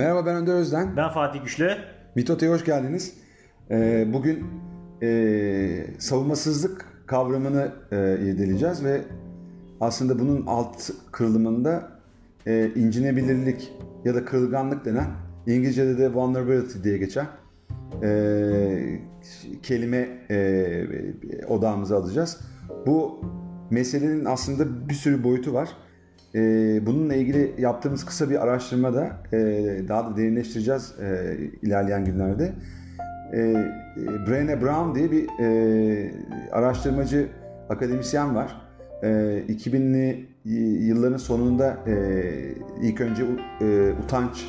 Merhaba ben Önder Özden. Ben Fatih Güçlü. Mitota'ya hoş geldiniz. Ee, bugün e, savunmasızlık kavramını e, irdeleyeceğiz ve aslında bunun alt kırılımında e, incinebilirlik ya da kırılganlık denen İngilizce'de de vulnerability diye geçen e, kelime e, odağımıza alacağız. Bu meselenin aslında bir sürü boyutu var. E, bununla ilgili yaptığımız kısa bir araştırmada e, daha da derinleştireceğiz e, ilerleyen günlerde. E, Brené Brown diye bir e, araştırmacı akademisyen var. E, 2000'li yılların sonunda e, ilk önce e, utanç,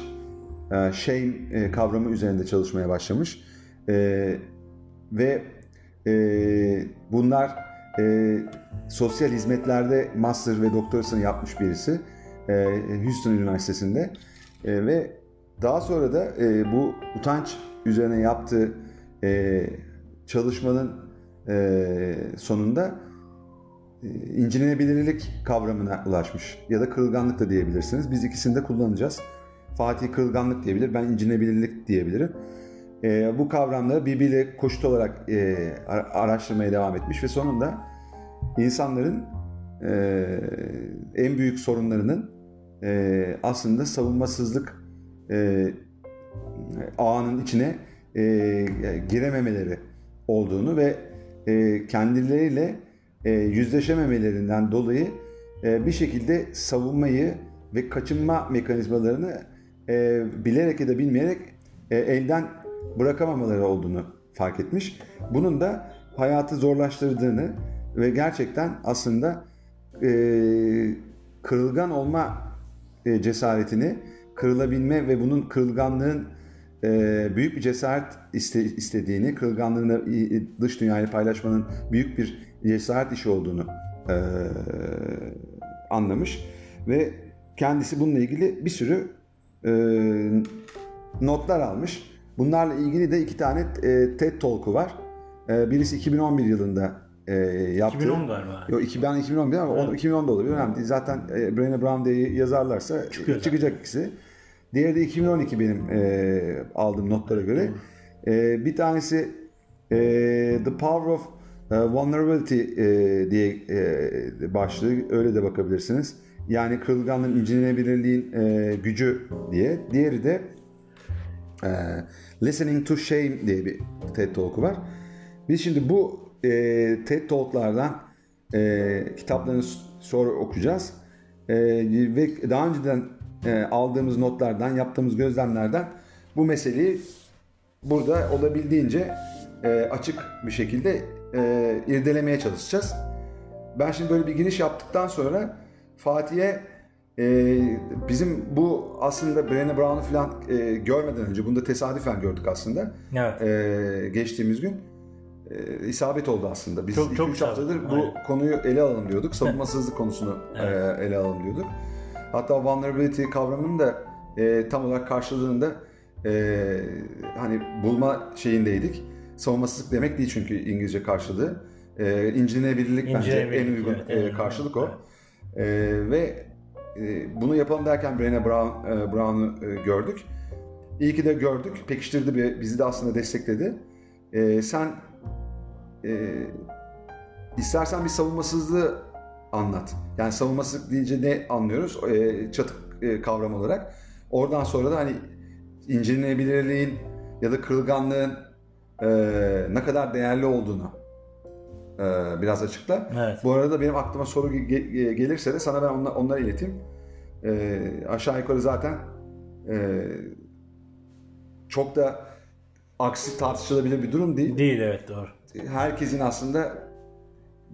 e, shame e, kavramı üzerinde çalışmaya başlamış. E, ve e, bunlar e, sosyal hizmetlerde master ve doktorasını yapmış birisi. E, Houston Üniversitesi'nde. E, ve daha sonra da e, bu utanç üzerine yaptığı e, çalışmanın e, sonunda e, incinebilirlik kavramına ulaşmış. Ya da kırılganlık da diyebilirsiniz. Biz ikisini de kullanacağız. Fatih kırılganlık diyebilir, ben incinebilirlik diyebilirim. E, bu kavramları birbiriyle koşut olarak e, araştırmaya devam etmiş ve sonunda insanların e, en büyük sorunlarının e, aslında savunmasızlık e, ağının içine e, girememeleri olduğunu ve e, kendileriyle e, yüzleşememelerinden dolayı e, bir şekilde savunmayı ve kaçınma mekanizmalarını e, bilerek ya da bilmeyerek e, elden bırakamamaları olduğunu fark etmiş. Bunun da hayatı zorlaştırdığını ve gerçekten aslında e, kırılgan olma e, cesaretini, kırılabilme ve bunun kırılganlığın e, büyük bir cesaret iste, istediğini, kırılganlığını dış dünyayla paylaşmanın büyük bir cesaret işi olduğunu e, anlamış ve kendisi bununla ilgili bir sürü e, notlar almış. Bunlarla ilgili de iki tane e, TED Talk'u var. E, birisi 2011 yılında e, yaptı. 2010 galiba. Yok 2000, 2011 ama evet. 2010'da olabilir. Önemli değil. Zaten e, Brené Brown diye yazarlarsa Çıkıyor çıkacak zaten. ikisi. Diğeri de 2012 benim e, aldığım notlara göre. E, bir tanesi e, The Power of e, Vulnerability e, diye e, başlığı. Öyle de bakabilirsiniz. Yani kırılganlığın, incinebilirliğin e, gücü diye. Diğeri de e, Listening to Shame diye bir TED Talk'u var. Biz şimdi bu e, TED Talk'lardan e, kitaplarını sonra okuyacağız. E, ve daha önceden e, aldığımız notlardan, yaptığımız gözlemlerden bu meseleyi burada olabildiğince e, açık bir şekilde e, irdelemeye çalışacağız. Ben şimdi böyle bir giriş yaptıktan sonra Fatih'e e, bizim bu aslında Brené Brown'u falan e, görmeden önce, bunu da tesadüfen gördük aslında. Evet. E, geçtiğimiz gün e, isabet oldu aslında. Biz çok, 2-3 haftadır bu Aynen. konuyu ele alalım diyorduk. Savunmasızlık konusunu evet. e, ele alalım diyorduk. Hatta vulnerability kavramının da e, tam olarak karşılığında e, hani bulma şeyindeydik. Savunmasızlık demek değil çünkü İngilizce karşılığı. E, incinebilirlik bence en uygun evet, e, karşılık evet. o. E, ve e, bunu yapalım derken Brené Brown, e, Brown'u e, gördük. İyi ki de gördük. Pekiştirdi bizi de aslında destekledi. E, sen e, istersen bir savunmasızlığı anlat. Yani savunmasızlık deyince ne anlıyoruz? E, çatı e, kavram olarak. Oradan sonra da hani incelenebilirliğin ya da kırılganlığın e, ne kadar değerli olduğunu e, biraz açıkla. Evet. Bu arada benim aklıma soru ge- gelirse de sana ben onları, onları ileteyim. E, aşağı yukarı zaten e, çok da aksi tartışılabilir bir durum değil. Değil evet doğru. Herkesin aslında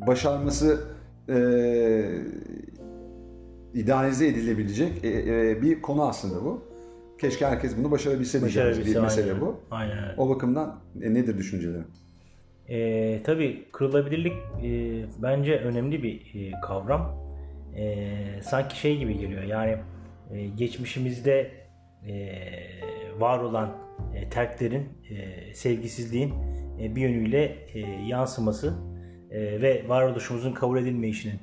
başarması e, idealize edilebilecek e, e, bir konu aslında bu. Keşke herkes bunu başarabilse diyeceğimiz bir mesele aynen. bu. Aynen. O bakımdan e, nedir düşüncelerin? E, tabii kırılabilirlik e, bence önemli bir e, kavram. E, sanki şey gibi geliyor yani e, geçmişimizde e, var olan e, terklerin, e, sevgisizliğin e, bir yönüyle e, yansıması e, ve varoluşumuzun kabul edilmeyişinin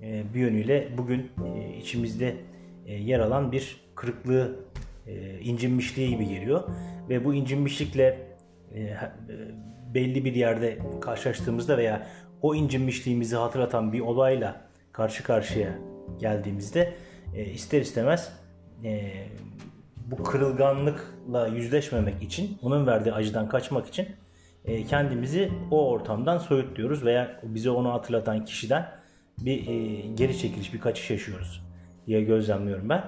e, bir yönüyle bugün e, içimizde e, yer alan bir kırıklığı e, incinmişliği gibi geliyor. Ve bu incinmişlikle e, e, belli bir yerde karşılaştığımızda veya o incinmişliğimizi hatırlatan bir olayla karşı karşıya geldiğimizde e, ister istemez e, bu kırılganlıkla yüzleşmemek için, onun verdiği acıdan kaçmak için e, kendimizi o ortamdan soyutluyoruz veya bize onu hatırlatan kişiden bir e, geri çekiliş, bir kaçış yaşıyoruz diye gözlemliyorum ben.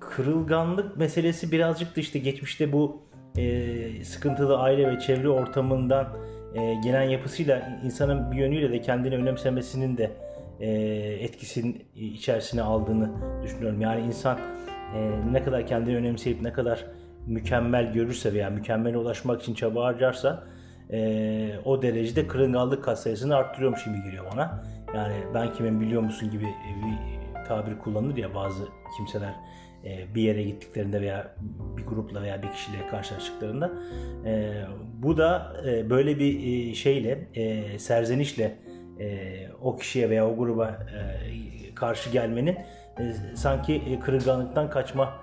Kırılganlık meselesi birazcık da işte geçmişte bu e, sıkıntılı aile ve çevre ortamından e, gelen yapısıyla insanın bir yönüyle de kendini önemsemesinin de e, etkisinin içerisine aldığını düşünüyorum. Yani insan e, ne kadar kendini önemseyip ne kadar mükemmel görürse veya mükemmele ulaşmak için çaba harcarsa e, o derecede kırılganlık katsayısını arttırıyormuş gibi geliyor bana. Yani ben kimin biliyor musun gibi bir tabir kullanılır ya bazı kimseler bir yere gittiklerinde veya bir grupla veya bir kişiyle karşılaştıklarında e, bu da e, böyle bir şeyle serzenişle o kişiye veya o gruba karşı gelmenin sanki kırılganlıktan kaçma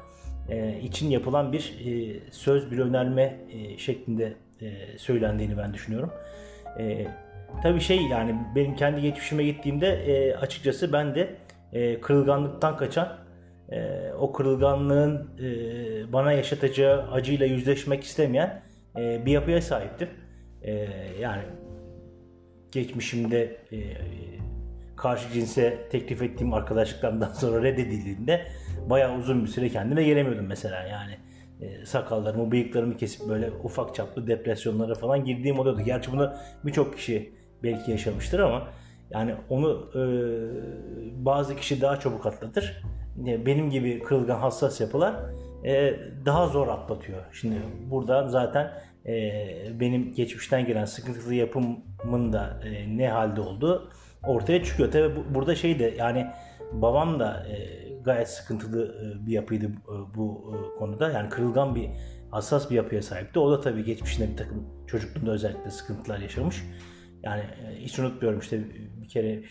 için yapılan bir söz bir önerme şeklinde söylendiğini ben düşünüyorum. Tabii şey yani benim kendi geçmişime gittiğimde açıkçası ben de kırılganlıktan kaçan e, o kırılganlığın e, bana yaşatacağı acıyla yüzleşmek istemeyen e, bir yapıya sahiptim. E, yani geçmişimde e, karşı cinse teklif ettiğim arkadaşlıklarımdan sonra reddedildiğinde bayağı uzun bir süre kendime gelemiyordum mesela yani. E, sakallarımı, bıyıklarımı kesip böyle ufak çaplı depresyonlara falan girdiğim oluyordu. Gerçi bunu birçok kişi belki yaşamıştır ama yani onu e, bazı kişi daha çabuk atlatır benim gibi kırılgan hassas yapılar e, daha zor atlatıyor. Şimdi burada zaten e, benim geçmişten gelen sıkıntılı yapımın da e, ne halde olduğu ortaya çıkıyor. Tabi burada şey de yani babam da gayet sıkıntılı bir yapıydı bu konuda. Yani kırılgan bir hassas bir yapıya sahipti. O da tabii geçmişinde bir takım çocukluğunda özellikle sıkıntılar yaşamış. Yani hiç unutmuyorum işte bir kere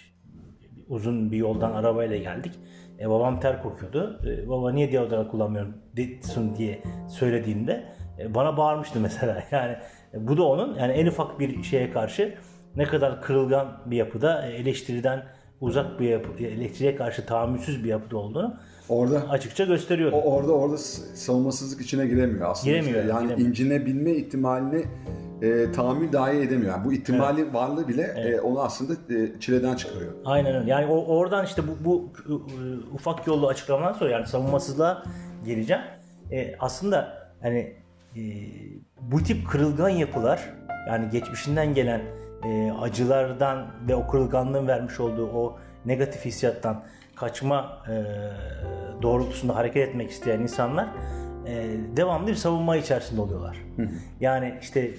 uzun bir yoldan arabayla geldik. E, babam ter kokuyordu. E, baba niye deodorant kullanmıyorsun diye söylediğimde e, bana bağırmıştı mesela. Yani e, bu da onun yani en ufak bir şeye karşı ne kadar kırılgan bir yapıda e, eleştiriden uzak bir yapı, elektriğe karşı tahammülsüz bir yapıda olduğunu orada açıkça gösteriyor. orada orada savunmasızlık içine giremiyor aslında. Giremiyor. Yani giremiyor. incinebilme ihtimalini e, tahammül dahi edemiyor. Yani bu ihtimali evet. varlığı bile evet. e, onu aslında e, çileden çıkarıyor. Aynen öyle. Yani o, oradan işte bu, bu ufak yollu açıklamadan sonra yani savunmasızlığa geleceğim. E, aslında hani e, bu tip kırılgan yapılar yani geçmişinden gelen e, acılardan ve o kırılganlığın vermiş olduğu o negatif hissiyattan kaçma e, doğrultusunda hareket etmek isteyen insanlar e, devamlı bir savunma içerisinde oluyorlar. Yani işte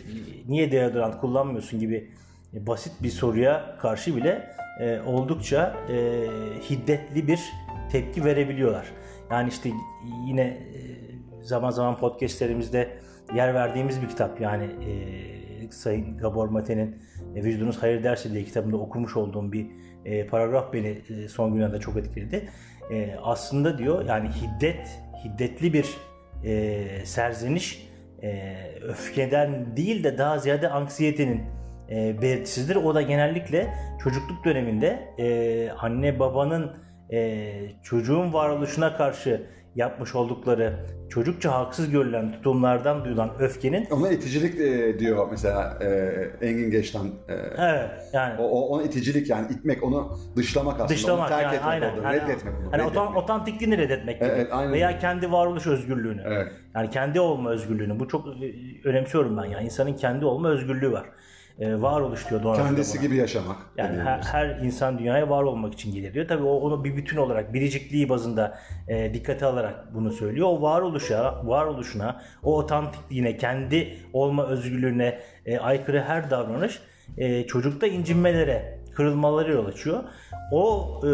niye deodorant kullanmıyorsun gibi basit bir soruya karşı bile e, oldukça e, hiddetli bir tepki verebiliyorlar. Yani işte yine e, zaman zaman podcastlerimizde yer verdiğimiz bir kitap yani e, Sayın Gabor Mate'nin e, Vücudunuz Hayır Dersi diye kitabında okumuş olduğum bir e, paragraf beni e, son günlerde çok etkiledi. E, aslında diyor yani hiddet, hiddetli bir e, serzeniş e, öfkeden değil de daha ziyade anksiyetenin e, belirtisidir. O da genellikle çocukluk döneminde e, anne babanın e, çocuğun varoluşuna karşı yapmış oldukları çocukça haksız görülen tutumlardan duyulan öfkenin ona iticilik e, diyor mesela e, Engin Geçtan. E, evet yani o, o ona iticilik yani itmek onu dışlamak aslında dışlamak, onu terk yani, etmek aynen, orada, hani, reddetmek onu. Hani reddetmek. otantikliğini reddetmek gibi. Evet, aynen. Veya kendi varoluş özgürlüğünü. Evet. Yani kendi olma özgürlüğünü. Bu çok e, önemsiyorum ben yani insanın kendi olma özgürlüğü var e, varoluş diyor Donald Kendisi gibi yaşamak. Yani her, her insan dünyaya var olmak için gelir diyor. Tabii o onu bir bütün olarak biricikliği bazında e, dikkate alarak bunu söylüyor. O varoluşa, varoluşuna, o otantikliğine, kendi olma özgürlüğüne e, aykırı her davranış e, çocukta incinmelere, kırılmaları yol açıyor. O e,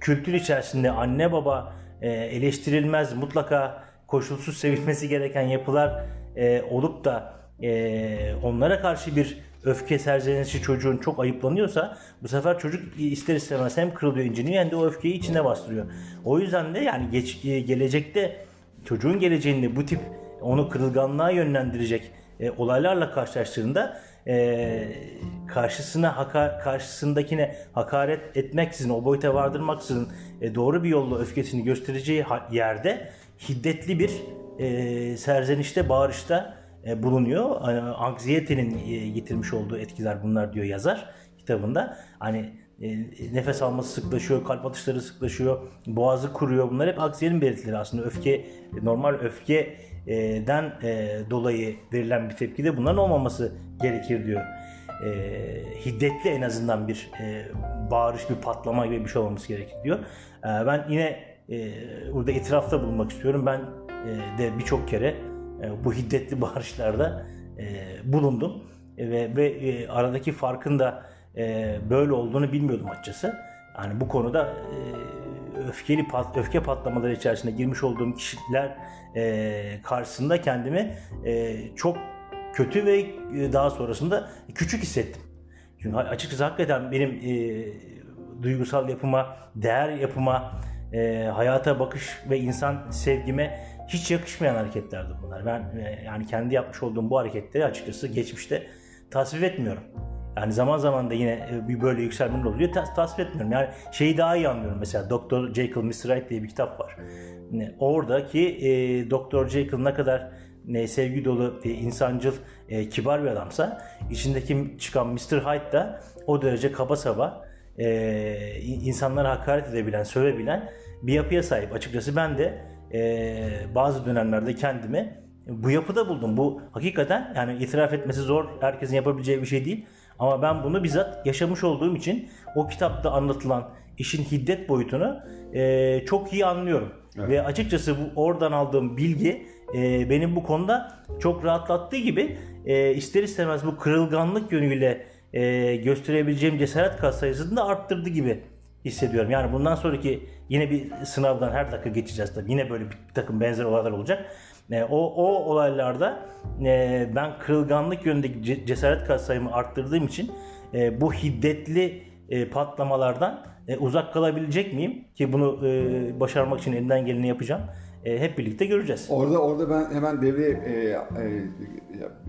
kültür içerisinde anne baba e, eleştirilmez, mutlaka koşulsuz sevilmesi gereken yapılar e, olup da e, onlara karşı bir öfke serzenişi çocuğun çok ayıplanıyorsa bu sefer çocuk ister istemez hem kırılıyor inciniyor hem de o öfkeyi içine bastırıyor. O yüzden de yani geç, gelecekte çocuğun geleceğinde bu tip onu kırılganlığa yönlendirecek e, olaylarla karşılaştığında e, karşısına haka, karşısındakine hakaret etmeksizin o boyuta vardırmaksızın e, doğru bir yolla öfkesini göstereceği yerde hiddetli bir e, serzenişte bağırışta e, bulunuyor. E, anksiyetenin e, getirmiş olduğu etkiler bunlar diyor yazar kitabında. Hani e, nefes alması sıklaşıyor, kalp atışları sıklaşıyor, boğazı kuruyor. Bunlar hep anksiyetenin belirtileri aslında. Öfke, normal öfkeden e, dolayı verilen bir tepkide bunların olmaması gerekir diyor. E, hiddetli en azından bir e, bağırış, bir patlama gibi bir şey olmaması gerekir diyor. E, ben yine e, burada itirafta bulunmak istiyorum. Ben e, de birçok kere e, bu hiddetli bağırışlarda e, bulundum E, ve, ve aradaki farkın da böyle olduğunu bilmiyordum açıkçası. Yani bu konuda e, öfkeli pat, öfke patlamaları içerisinde girmiş olduğum kişiler karşısında kendimi çok kötü ve daha sonrasında küçük hissettim. Çünkü açıkçası hakikaten benim e, duygusal yapıma, değer yapıma, e, hayata bakış ve insan sevgime hiç yakışmayan hareketlerdi bunlar. Ben e, yani kendi yapmış olduğum bu hareketleri açıkçası geçmişte tasvip etmiyorum. Yani zaman zaman da yine e, bir böyle yükselmeler oluyor. Tas- tasvip etmiyorum. Yani şeyi daha iyi anlıyorum. Mesela Dr. Jekyll, Mr. Hyde diye bir kitap var. Oradaki e, Dr. Jekyll ne kadar e, sevgi dolu, e, insancıl, e, kibar bir adamsa içindeki çıkan Mr. Hyde da o derece kaba saba e, insanlara hakaret edebilen, sövebilen bir yapıya sahip. Açıkçası ben de e, bazı dönemlerde kendimi bu yapıda buldum. Bu hakikaten yani itiraf etmesi zor. Herkesin yapabileceği bir şey değil. Ama ben bunu bizzat yaşamış olduğum için o kitapta anlatılan işin hiddet boyutunu e, çok iyi anlıyorum. Ve açıkçası bu oradan aldığım bilgi e, benim bu konuda çok rahatlattığı gibi e, ister istemez bu kırılganlık yönüyle e, gösterebileceğim cesaret kat sayısını da arttırdı gibi hissediyorum. Yani bundan sonraki yine bir sınavdan her dakika geçeceğiz tabii. Yine böyle bir takım benzer olaylar olacak. E, o, o olaylarda e, ben kırılganlık yönündeki ce- cesaret katsayımı arttırdığım için e, bu hiddetli e, patlamalardan e, uzak kalabilecek miyim? Ki bunu e, başarmak için elinden geleni yapacağım. E, hep birlikte göreceğiz. Orada orada ben hemen devreye e,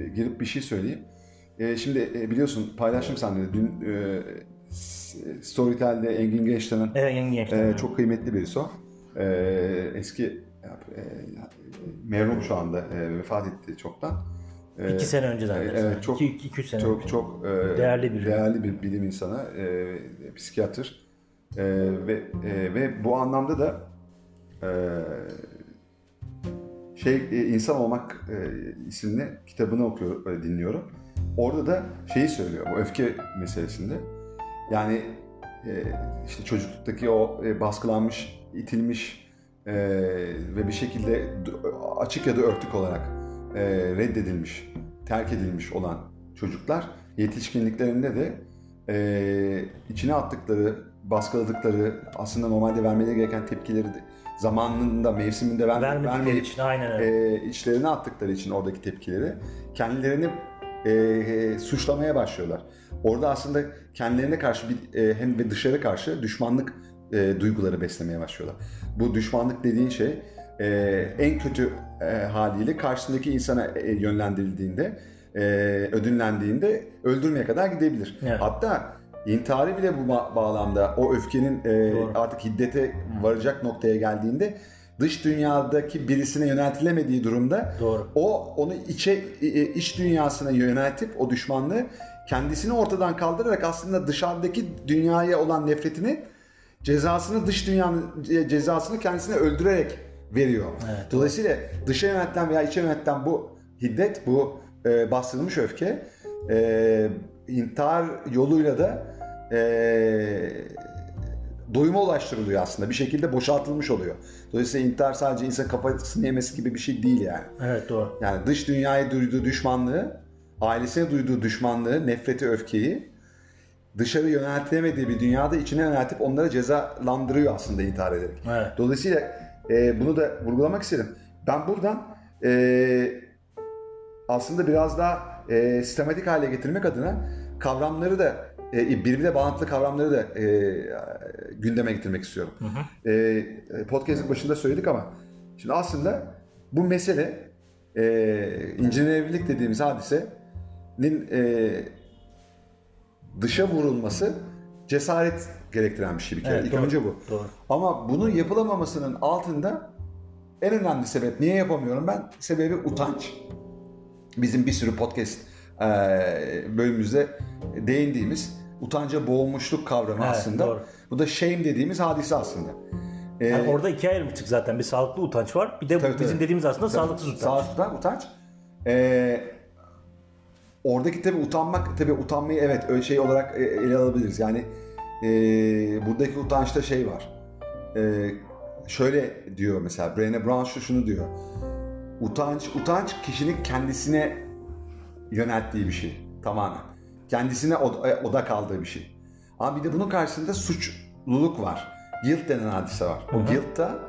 e, girip bir şey söyleyeyim. E, şimdi e, biliyorsun paylaştım seninle de dün e, Storytel'de Engin Gençler'in Evet, yeni gençler. e, çok kıymetli birisi o. E, eski e, merhum şu anda e, vefat etti çoktan. E, İki sene önce zannedersem. evet, çok- 2-3 sene çok önce. çok e, Değerli bir- değerli bir bilim insanı, e, psikiyatr E, ve e, ve bu anlamda da e, şey e, insan olmak e, isimli kitabını okuyor e, dinliyorum. Orada da şeyi söylüyor bu öfke meselesinde. Yani e, işte çocukluktaki o e, baskılanmış, itilmiş e, ve bir şekilde açık ya da örtük olarak e, reddedilmiş, terk edilmiş olan çocuklar yetişkinliklerinde de e, içine attıkları, baskıladıkları, aslında normalde vermeleri gereken tepkileri de zamanında, mevsiminde Vermedikleri vermeyip için aynen öyle. e, içlerine attıkları için oradaki tepkileri kendilerini e, e, suçlamaya başlıyorlar. Orada aslında kendilerine karşı bir, e, hem de dışarı karşı düşmanlık e, duyguları beslemeye başlıyorlar. Bu düşmanlık dediğin şey e, en kötü e, haliyle karşısındaki insana e, yönlendirildiğinde, e, ödünlendiğinde öldürmeye kadar gidebilir. Evet. Hatta intihari bile bu ba- bağlamda o öfkenin e, Doğru. artık hiddete varacak noktaya geldiğinde dış dünyadaki birisine yöneltilemediği durumda Doğru. o onu içe iç dünyasına yöneltip o düşmanlığı kendisini ortadan kaldırarak aslında dışarıdaki dünyaya olan nefretini cezasını dış dünyanın ce- cezasını kendisine öldürerek veriyor. Evet, Dolayısıyla dışa yöneltilen veya içe yöneltilen bu hiddet, bu e, bastırılmış öfke e, intihar yoluyla da e, doyuma ulaştırılıyor aslında. Bir şekilde boşaltılmış oluyor. Dolayısıyla intihar sadece insan kafasını yemesi gibi bir şey değil yani. Evet doğru. Yani dış dünyaya duyduğu düşmanlığı, ailesine duyduğu düşmanlığı, nefreti, öfkeyi dışarı yöneltilemediği bir dünyada içine yöneltip onları cezalandırıyor aslında intihar ederek. Evet. Dolayısıyla e, bunu da vurgulamak istedim. Ben buradan e, aslında biraz daha e, sistematik hale getirmek adına kavramları da e, birbirine bağlantılı kavramları da e, gündeme getirmek istiyorum. E, podcast'ın başında söyledik ama şimdi aslında bu mesele e, incinlenebilirlik dediğimiz hadisenin e, dışa vurulması cesaret gerektiren bir şey bir kere. Evet, İlk doğru, önce bu. doğru. Ama bunun yapılamamasının altında en önemli sebep niye yapamıyorum ben? Sebebi utanç. Bizim bir sürü podcast e, bölümümüzde değindiğimiz utanca boğulmuşluk kavramı Evet, aslında. doğru. Bu da shame dediğimiz hadise aslında. E, Yani orada ikiye ayırmıştık zaten. Bir sağlıklı utanç var. Bir de Tabii, bizim tabii. dediğimiz aslında sağlıksız utanç. Sağlıklı utanç. Ee, oradaki tabii utanmak, tabii utanmayı evet öyle şey olarak e, ele alabiliriz. Yani e, buradaki utançta şey var. E, şöyle diyor mesela Brené Brown şu şunu diyor. Utanç, utanç kişinin kendisine yönelttiği bir şey tamamen. Kendisine e, odak aldığı bir şey. Ama bir de bunun karşısında suçluluk var. Guilt denen hadise var. O guilt'ta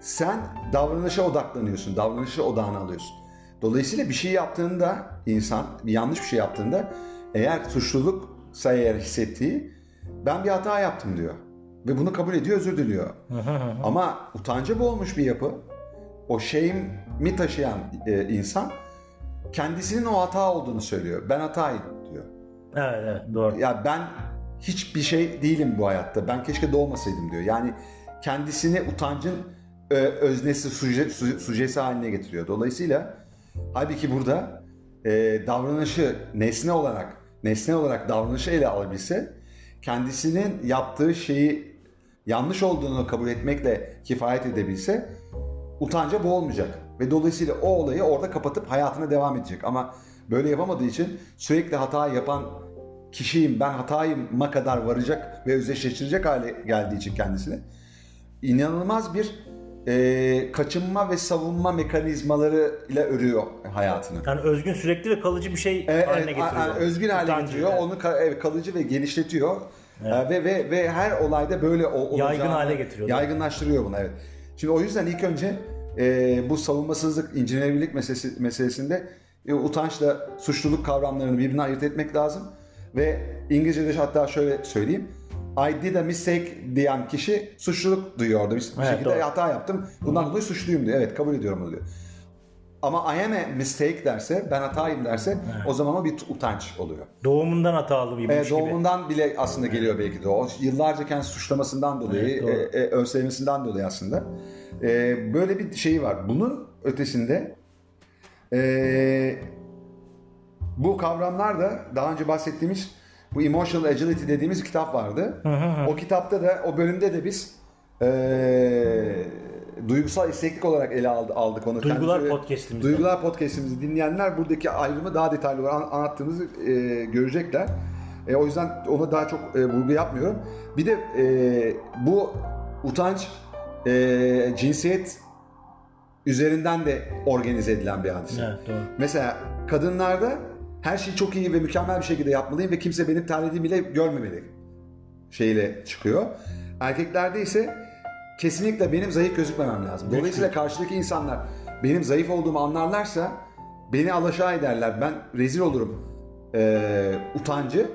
sen davranışa odaklanıyorsun. Davranışa odağını alıyorsun. Dolayısıyla bir şey yaptığında insan, bir yanlış bir şey yaptığında eğer suçluluksa eğer hissettiği ben bir hata yaptım diyor. Ve bunu kabul ediyor, özür diliyor. Ama utanca boğulmuş bir yapı, o shame'i taşıyan e, insan kendisinin o hata olduğunu söylüyor. Ben hatayım diyor. Evet evet doğru. Ya ben hiçbir şey değilim bu hayatta. Ben keşke doğmasaydım diyor. Yani kendisini utancın e, öznesi, suje, su- sujesi haline getiriyor. Dolayısıyla halbuki burada e, davranışı nesne olarak nesne olarak davranışı ele alabilse kendisinin yaptığı şeyi yanlış olduğunu kabul etmekle kifayet edebilse utanca boğulmayacak. Ve dolayısıyla o olayı orada kapatıp hayatına devam edecek. Ama böyle yapamadığı için sürekli hata yapan kişiyim, ben hatayıma kadar varacak ve özdeşleştirecek hale geldiği için kendisini inanılmaz bir e, kaçınma ve savunma mekanizmaları ile örüyor hayatını. Yani özgün sürekli ve kalıcı bir şey Evet, haline evet, getiriyor. a- özgün hale Utancı, getiriyor. evet. Onu ka- evet, kalıcı ve genişletiyor. Ee, ve ve ve her olayda böyle o, Yaygın hale getiriyor? Yaygınlaştırıyor bunu evet. Şimdi o yüzden ilk önce e, bu savunmasızlık, incinlenebilirlik meselesi, meselesinde e, utançla suçluluk kavramlarını birbirine ayırt etmek lazım. Ve İngilizce'de hatta şöyle söyleyeyim. I did a mistake diyen kişi suçluluk duyuyor orada. Bir, bir Evet, şekilde doğru. hata yaptım. Bundan dolayı suçluyum diyor. Evet kabul ediyorum bunu diyor. Ama I am a mistake derse, ben hatayım derse o zaman o bir utanç oluyor. Doğumundan hatalı bir E, gibi. doğumundan bile aslında geliyor belki de o. Yıllarca kendi suçlamasından dolayı, Evet, e, e, dolayı aslında. E, böyle bir şeyi var. Bunun ötesinde e, bu kavramlar da daha önce bahsettiğimiz bu Emotional Agility dediğimiz kitap vardı. O kitapta da o bölümde de biz e, duygusal isteklik olarak ele aldı, aldık onu. Duygular Kendisi- podcast'imizde. Duygular podcast'imizi dinleyenler buradaki ayrımı daha detaylı olarak an- anlattığımızı e, görecekler. E, o yüzden ona daha çok e, vurgu yapmıyorum. Bir de e, bu utanç e, cinsiyet üzerinden de organize edilen bir hadise. Evet doğru. Mesela kadınlarda her şeyi çok iyi ve mükemmel bir şekilde yapmalıyım ve kimse benim terlediğimi bile görmemeli şeyle çıkıyor. Erkeklerde ise kesinlikle benim zayıf gözükmemem lazım. Dolayısıyla karşıdaki insanlar benim zayıf olduğumu anlarlarsa beni alaşağı ederler. Ben rezil olurum. Ee, utancı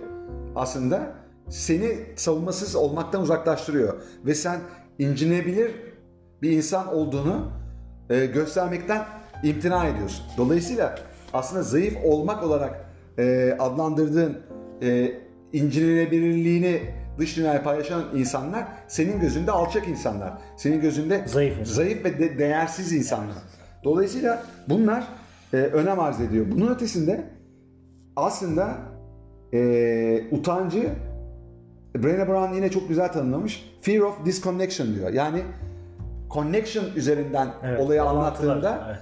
aslında seni savunmasız olmaktan uzaklaştırıyor. Ve sen incinebilir bir insan olduğunu e, göstermekten imtina ediyorsun. Dolayısıyla aslında zayıf olmak olarak e, adlandırdığın e, incinebilirliğini dış dünyaya paylaşan insanlar senin gözünde alçak insanlar. Senin gözünde Zayıf zayıf ve de- değersiz insanlar. Dolayısıyla bunlar e, önem arz ediyor. Bunun ötesinde aslında e, utancı Brené Brown yine çok güzel tanımlamış. Fear of disconnection diyor. Yani connection üzerinden Evet, olayı anlattığında evet.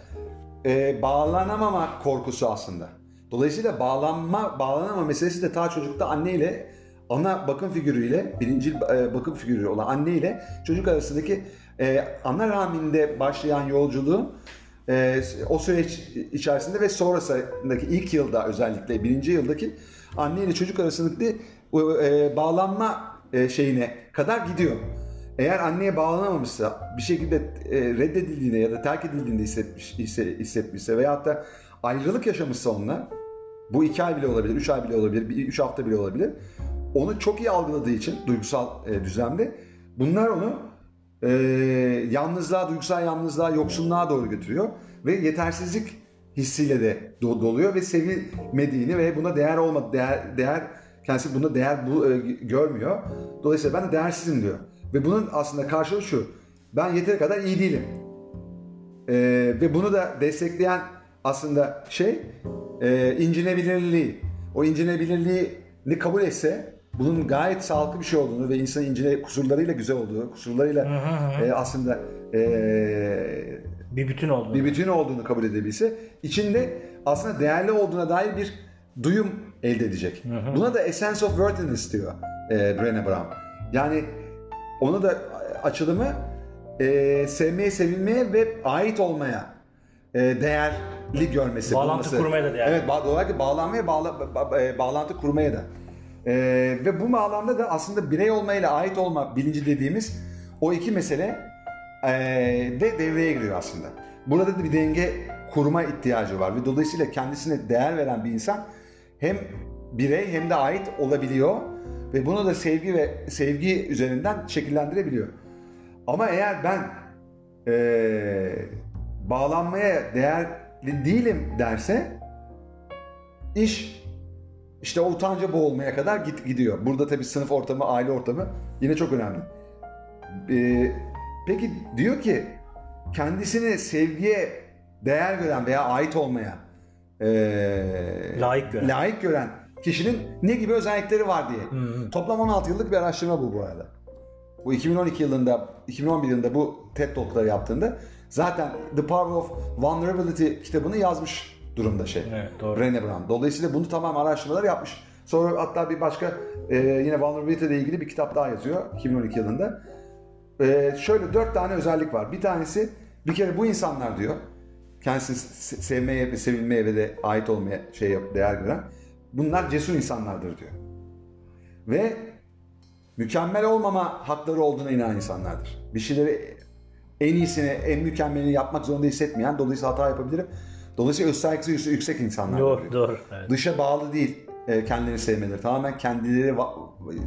E, bağlanamama korkusu aslında. Dolayısıyla bağlanma, bağlanama meselesi de ta çocukta anneyle ana bakım figürüyle, birinci e, bakım figürü olan anne ile çocuk arasındaki e, ana rahminde başlayan yolculuğun e, o süreç içerisinde ve sonrasındaki ilk yılda özellikle birinci yıldaki anne ile çocuk arasındaki e, bağlanma e, şeyine kadar gidiyor. Eğer anneye bağlanamamışsa, bir şekilde e, reddedildiğinde ya da terk edildiğinde hissetmiş, hisse- hissetmişse veyahut da ayrılık yaşamışsa onunla, Bu iki ay bile olabilir, üç ay bile olabilir, üç hafta bile olabilir. Onu çok iyi algıladığı için duygusal e, düzlemde bunlar onu e, yalnızlığa, duygusal yalnızlığa, yoksunluğa doğru götürüyor. Ve yetersizlik hissiyle de do- doluyor ve sevilmediğini ve buna değer olmadı, değer, değer kendisi buna değer bu, e, görmüyor. Dolayısıyla ben de değersizim diyor. Ve bunun aslında karşılığı şu. Ben yeteri kadar iyi değilim. Ee, ve bunu da destekleyen aslında şey e, incinebilirliği. O incinebilirliğini kabul etse bunun gayet sağlıklı bir şey olduğunu ve insanın incine kusurlarıyla güzel olduğu, kusurlarıyla e, aslında e, Bir bütün oldu. bir bütün olduğunu kabul edebilse içinde aslında değerli olduğuna dair bir duyum elde edecek. Buna da essence of worthiness diyor e, Brené Brown. Yani onu da açılımı e, sevmeye, sevilmeye ve ait olmaya e, değerli görmesi. Bağlantı bulması. kurmaya da değerli. Evet, ba- olarak bağlanmaya, bağla, ba- e, bağlantı kurmaya da. E, ve bu bağlamda da aslında birey olma ile ait olma bilinci dediğimiz o iki mesele e, de devreye giriyor aslında. Burada da bir denge kurma ihtiyacı var ve dolayısıyla kendisine değer veren bir insan hem birey hem de ait olabiliyor ve bunu da sevgi ve sevgi üzerinden şekillendirebiliyor. Ama eğer ben eee, bağlanmaya değerli değilim derse iş işte o utanca boğulmaya kadar git gidiyor. Burada tabii sınıf ortamı, aile ortamı yine çok önemli. Ee, peki diyor ki kendisini sevgiye değer gören veya ait olmaya ee, Layık gören. layık gören kişinin ne gibi özellikleri var diye. hı. Toplam 16 yıllık bir araştırma bu bu arada. Bu 2012 yılında, 2011 yılında bu TED Talk'ları yaptığında zaten The Power of Vulnerability kitabını yazmış durumda şey. Evet, doğru. Brené Brown. Dolayısıyla bunu tamam araştırmalar yapmış. Sonra hatta bir başka e, yine vulnerability ile ilgili bir kitap daha yazıyor 2012 yılında. E, şöyle dört tane özellik var. Bir tanesi bir kere bu insanlar diyor kendisini se- sevmeye ve sevilmeye ve de ait olmaya şey yap, değer gören bunlar cesur insanlardır diyor. Ve mükemmel olmama hakları olduğuna inanan insanlardır. Bir şeyleri en iyisini, en mükemmelini yapmak zorunda hissetmeyen, dolayısıyla hata yapabilirim. Dolayısıyla öz yüksek insanlar. Doğru, doğru. Evet. Dışa bağlı değil e, kendilerini sevmeleri. Tamamen kendileri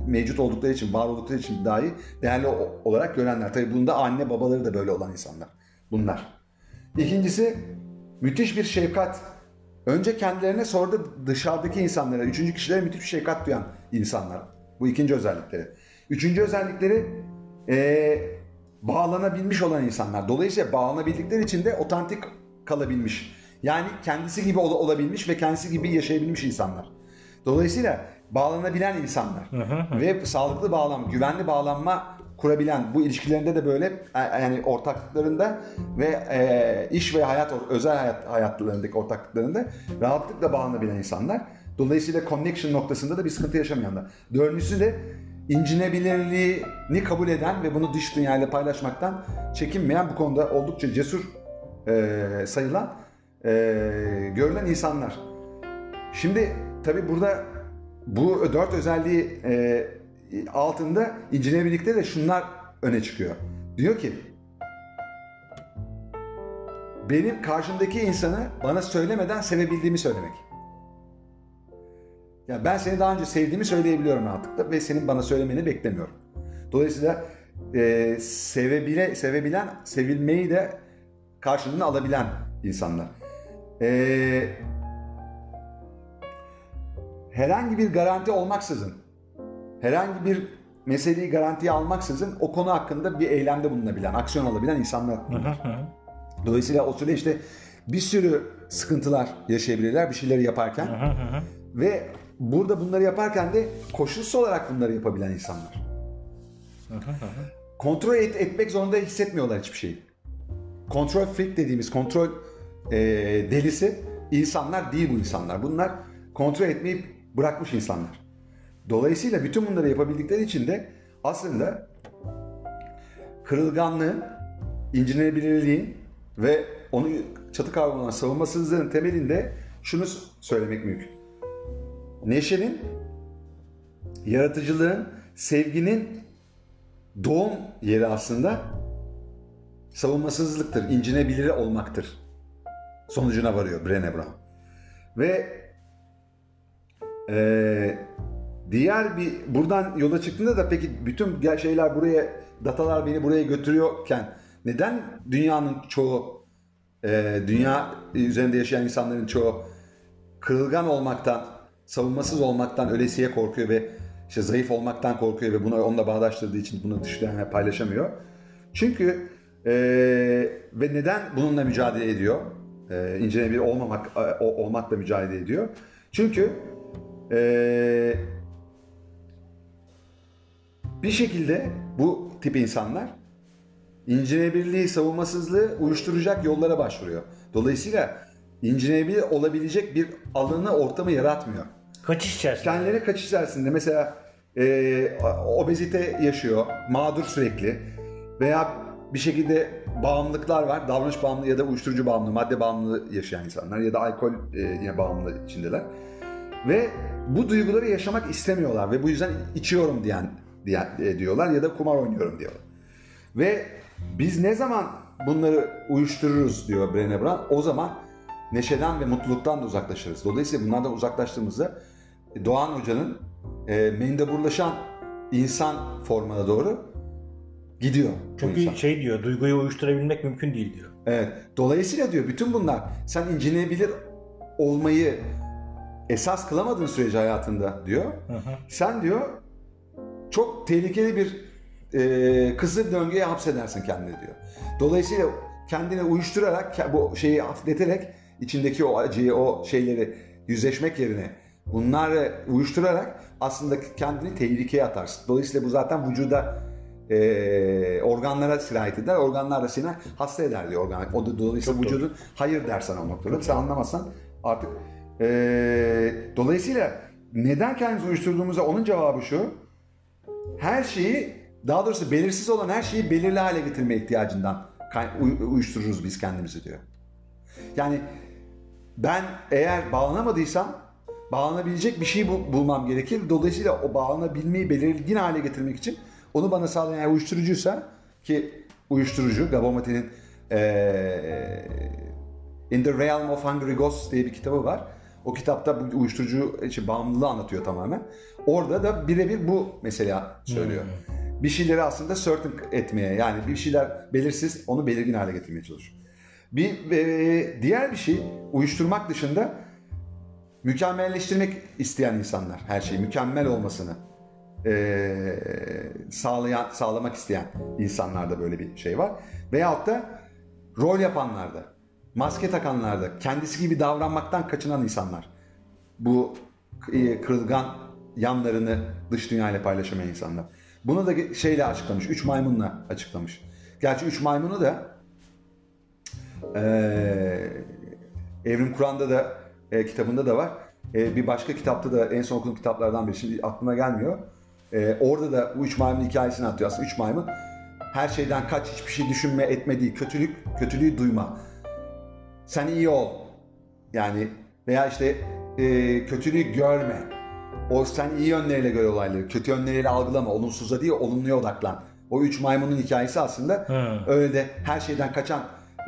mevcut oldukları için, var oldukları için dahi değerli olarak görenler. Tabii bunda anne babaları da böyle olan insanlar. Bunlar. İkincisi müthiş bir şefkat. Önce kendilerine sonra da dışarıdaki insanlara, üçüncü kişilere müthiş bir şefkat duyan insanlar. Bu ikinci özellikleri. Üçüncü özellikleri e, bağlanabilmiş olan insanlar. Dolayısıyla bağlanabildikleri için de otantik kalabilmiş. Yani kendisi gibi ol- olabilmiş ve kendisi gibi yaşayabilmiş insanlar. Dolayısıyla bağlanabilen insanlar ve sağlıklı bağlam, güvenli bağlanma kurabilen bu ilişkilerinde de böyle e, yani ortaklıklarında ve e, iş ve hayat özel hayat hayatlarındaki ortaklıklarında rahatlıkla bağlanabilen insanlar. Dolayısıyla connection noktasında da bir sıkıntı yaşamayanlar. Dördüncüsü de incinebilirliğini kabul eden ve bunu dış dünyayla paylaşmaktan çekinmeyen bu konuda oldukça cesur e, sayılan e, görülen insanlar. Şimdi tabi burada bu dört özelliği e, altında incinebilirlikte de şunlar öne çıkıyor. Diyor ki benim karşımdaki insanı bana söylemeden sevebildiğimi söylemek. Ya ben seni daha önce sevdiğimi söyleyebiliyorum rahatlıkla ve senin bana söylemeni beklemiyorum. Dolayısıyla e, sevebile, sevebilen, sevilmeyi de karşılığını alabilen insanlar. E, herhangi bir garanti olmaksızın, herhangi bir meseleyi garantiye almaksızın o konu hakkında bir eylemde bulunabilen, aksiyon alabilen insanlar. Dolayısıyla o süreçte bir sürü sıkıntılar yaşayabilirler bir şeyleri yaparken. Ve burada bunları yaparken de koşulsuz olarak bunları yapabilen insanlar. Kontrol et, etmek zorunda hissetmiyorlar hiçbir şeyi. Kontrol freak dediğimiz kontrol e, delisi insanlar değil bu insanlar. Bunlar kontrol etmeyi bırakmış insanlar. Dolayısıyla bütün bunları yapabildikleri için de aslında kırılganlığın, incinebilirliğin ve onu çatı kavramına savunmasızlığın temelinde şunu söylemek mümkün. Neşenin, yaratıcılığın, sevginin doğum yeri aslında savunmasızlıktır, incinebilir olmaktır. Sonucuna varıyor Brené Brown. Ve Ee, diğer bir buradan yola çıktığında da peki bütün şeyler buraya datalar beni buraya götürüyorken neden dünyanın çoğu e, dünya üzerinde yaşayan insanların çoğu kırılgan olmaktan, savunmasız olmaktan ölesiye korkuyor ve işte zayıf olmaktan korkuyor ve bunu onunla bağdaştırdığı için bunu düşünen paylaşamıyor. Çünkü e, ve neden bununla mücadele ediyor? E, incelenebilir olmamak e, olmakla mücadele ediyor. Çünkü e, bir şekilde bu tip insanlar incelenebilirliği, savunmasızlığı uyuşturacak yollara başvuruyor. Dolayısıyla incelenebilir olabilecek bir alanı, ortamı yaratmıyor. Kaçış içerisinde. Kendileri kaçış içerisinde mesela e, obezite yaşıyor, mağdur sürekli veya bir şekilde bağımlılıklar var. Davranış bağımlılığı ya da uyuşturucu bağımlılığı, madde bağımlılığı yaşayan insanlar ya da alkol e, bağımlılığı içindeler. Ve bu duyguları yaşamak istemiyorlar ve bu yüzden içiyorum diyen, diyorlar ya da kumar oynuyorum diyorlar. Ve biz ne zaman bunları uyuştururuz diyor Brené Brown, o zaman neşeden ve mutluluktan da uzaklaşırız. Dolayısıyla bunlardan uzaklaştığımızda Doğan Hoca'nın e, mendeburlaşan insan formuna doğru gidiyor. Çünkü insan. şey diyor, duyguyu uyuşturabilmek mümkün değil diyor. Evet. Dolayısıyla diyor bütün bunlar sen incelenebilir olmayı esas kılamadığın sürece hayatında diyor. Hı hı. Sen diyor çok tehlikeli bir e, kısır döngüye hapsedersin kendini diyor. Dolayısıyla kendini uyuşturarak bu şeyi hafifleterek içindeki o acıyı o şeyleri yüzleşmek yerine bunları uyuşturarak aslında kendini tehlikeye atarsın. Dolayısıyla bu zaten vücuda e, organlara sirayet eder. Organlar da seni hasta eder diyor organ. O da dolayısıyla Çok doğru. vücudun hayır dersen o noktada. Sen anlamazsan artık e, dolayısıyla neden kendimizi uyuşturduğumuzda onun cevabı şu. Her şeyi daha doğrusu belirsiz olan her şeyi belirli hale getirme ihtiyacından uyuştururuz biz kendimizi diyor. Yani ben eğer bağlanamadıysam bağlanabilecek bir şey bul- bulmam gerekir. Dolayısıyla o bağlanabilmeyi belirgin hale getirmek için onu bana sağlayan eğer uyuşturucuysa ki uyuşturucu Gabomatin'in eee In the Realm of Hungry Ghosts diye bir kitabı var. O kitapta bu uyuşturucu için bağımlılığı anlatıyor tamamen. Orada da birebir bu mesela söylüyor. Bir şeyleri aslında certain etmeye yani bir şeyler belirsiz onu belirgin hale getirmeye çalışıyor. Bir e, diğer bir şey uyuşturmak dışında mükemmelleştirmek isteyen insanlar her şeyi mükemmel olmasını e, sağlayan sağlamak isteyen insanlarda böyle bir şey var. Veyahut da rol yapanlarda, maske takanlarda, kendisi gibi davranmaktan kaçınan insanlar. Bu e, kırılgan yanlarını dış dünyayla paylaşamayan insanlar. Bunu da şeyle açıklamış, üç maymunla açıklamış. Gerçi üç maymunu da ee, Evrim Kur'an'da da e, kitabında da var. E, bir başka kitapta da en son okuduğum kitaplardan biri şimdi aklıma gelmiyor. E, orada da bu üç maymun hikayesini anlatıyor. Aslında üç maymun her şeyden kaç, hiçbir şey düşünme, etme değil. Kötülük, kötülüğü duyma. Sen iyi ol. Yani veya işte e, kötülüğü görme. O sen iyi yönleriyle göre olayları, kötü yönleriyle algılama, olumsuza değil olumluya odaklan. O üç maymunun hikayesi aslında Hı. öyle de her şeyden kaçan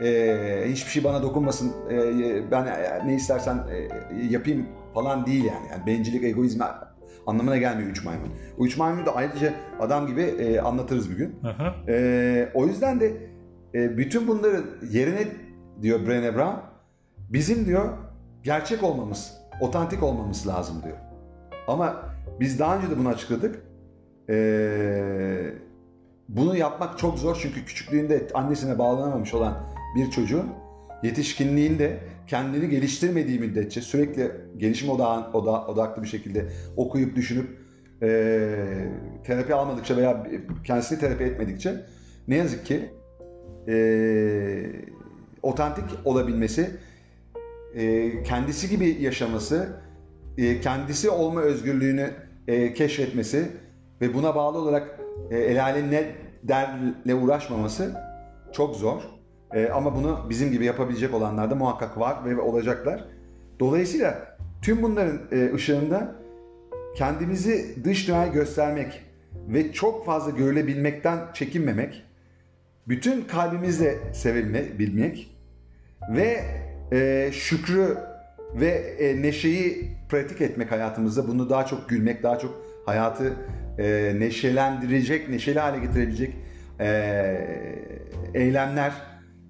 e, hiçbir şey bana dokunmasın e, ben ne istersen e, yapayım falan değil yani. yani bencillik, egoizm anlamına gelmiyor üç maymun. O üç maymunu da ayrıca adam gibi e, anlatırız bir gün. E, o yüzden de e, bütün bunların yerine diyor Brené Brown bizim diyor gerçek olmamız, otantik olmamız lazım diyor. Ama biz daha önce de bunu açıkladık. Ee, bunu yapmak çok zor çünkü küçüklüğünde annesine bağlanamamış olan bir çocuğun yetişkinliğinde kendini geliştirmediği müddetçe sürekli gelişim odağın, oda, odaklı bir şekilde okuyup düşünüp ee, terapi almadıkça veya kendisini terapi etmedikçe ne yazık ki ee, otantik olabilmesi, ee, kendisi gibi yaşaması, e, kendisi olma özgürlüğünü e, keşfetmesi ve buna bağlı olarak e, el alem ne derle uğraşmaması çok zor. E, ama bunu bizim gibi yapabilecek olanlar da muhakkak var ve olacaklar. Dolayısıyla tüm bunların ışığında kendimizi dış dünyaya göstermek ve çok fazla görülebilmekten çekinmemek, bütün kalbimizle sevilme, bilmek ve e, şükrü ve e, neşeyi pratik etmek hayatımızda. Bunu daha çok gülmek, daha çok hayatı e, neşelendirecek, neşeli hale getirebilecek e, eylemler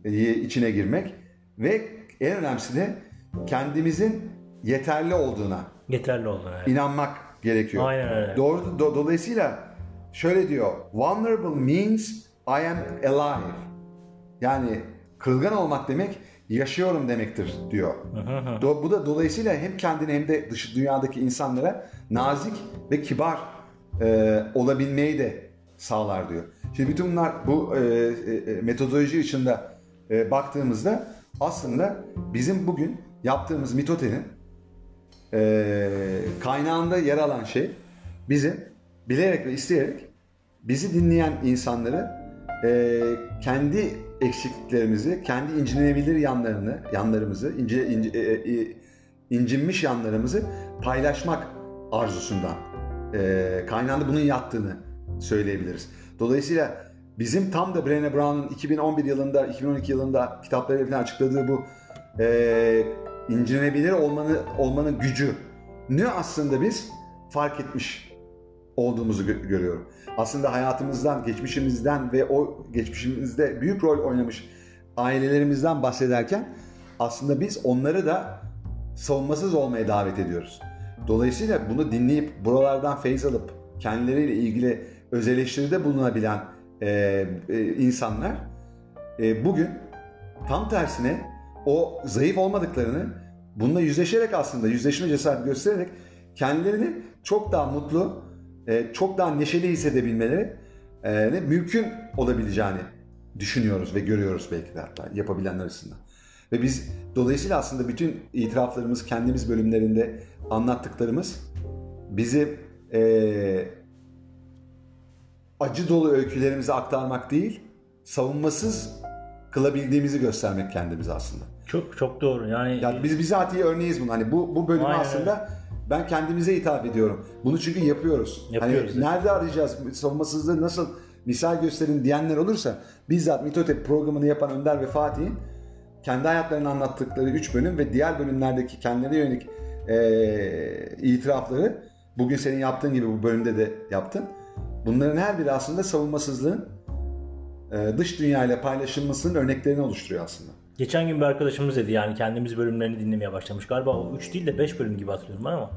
e, içine girmek ve en önemlisi de kendimizin yeterli olduğuna Yeterli oldu. Evet. inanmak gerekiyor. Aynen öyle. Doğru do- dolayısıyla şöyle diyor. Vulnerable means I am alive. Yani kırılgan olmak demek yaşıyorum demektir diyor. Do- bu da dolayısıyla hem kendine hem de dış dünyadaki insanlara nazik ve kibar e, olabilmeyi de sağlar diyor. Şimdi bütün bunlar bu e, e, metodoloji içinde e, baktığımızda aslında bizim bugün yaptığımız mitotenin e, kaynağında yer alan şey bizim bilerek ve isteyerek bizi dinleyen insanları e, kendi eksikliklerimizi, kendi incinebilir yanlarını, yanlarımızı, ince, ince, e, e, incinmiş yanlarımızı paylaşmak arzusundan e, kaynağında bunun yattığını söyleyebiliriz. Dolayısıyla bizim tam da Brené Brown'un 2011 yılında, 2012 yılında kitapları falan açıkladığı bu e, incinebilir olmanı, olmanın gücü ne aslında biz fark etmiş olduğumuzu gö- görüyorum. Aslında hayatımızdan, geçmişimizden ve o geçmişimizde büyük rol oynamış ailelerimizden bahsederken aslında biz onları da savunmasız olmaya davet ediyoruz. Dolayısıyla bunu dinleyip buralardan feyz alıp kendileriyle ilgili öz eleştiride bulunabilen e, e, insanlar e, bugün tam tersine o zayıf olmadıklarını bununla yüzleşerek aslında yüzleşme cesareti göstererek kendilerini çok daha mutlu, çok daha neşeli hissedebilmeleri e, ne mümkün olabileceğini düşünüyoruz ve görüyoruz belki de hatta yapabilenler arasında. Ve biz dolayısıyla aslında bütün itiraflarımız kendimiz bölümlerinde anlattıklarımız bizi e, acı dolu öykülerimizi aktarmak değil, savunmasız kılabildiğimizi göstermek kendimize aslında. Çok çok doğru. Yani Yani biz bizatihi örneğiz bunu. Hani bu bu bölümü Aynen aslında ben kendimize hitap ediyorum. Bunu çünkü yapıyoruz. Yapıyoruz, Hani nerede arayacağız? Savunmasızlığı nasıl misal gösterin diyenler olursa bizzat Mitotep programını yapan Önder ve Fatih'in kendi hayatlarını anlattıkları 3 bölüm ve diğer bölümlerdeki kendilerine yönelik eee itirafları bugün senin yaptığın gibi bu bölümde de yaptın. Bunların her biri aslında savunmasızlığın eee, dış dünyayla paylaşılmasının örneklerini oluşturuyor aslında. Geçen gün bir arkadaşımız dedi yani kendimiz bölümlerini dinlemeye başlamış. Galiba o 3 değil de 5 bölüm gibi hatırlıyorum ben ama.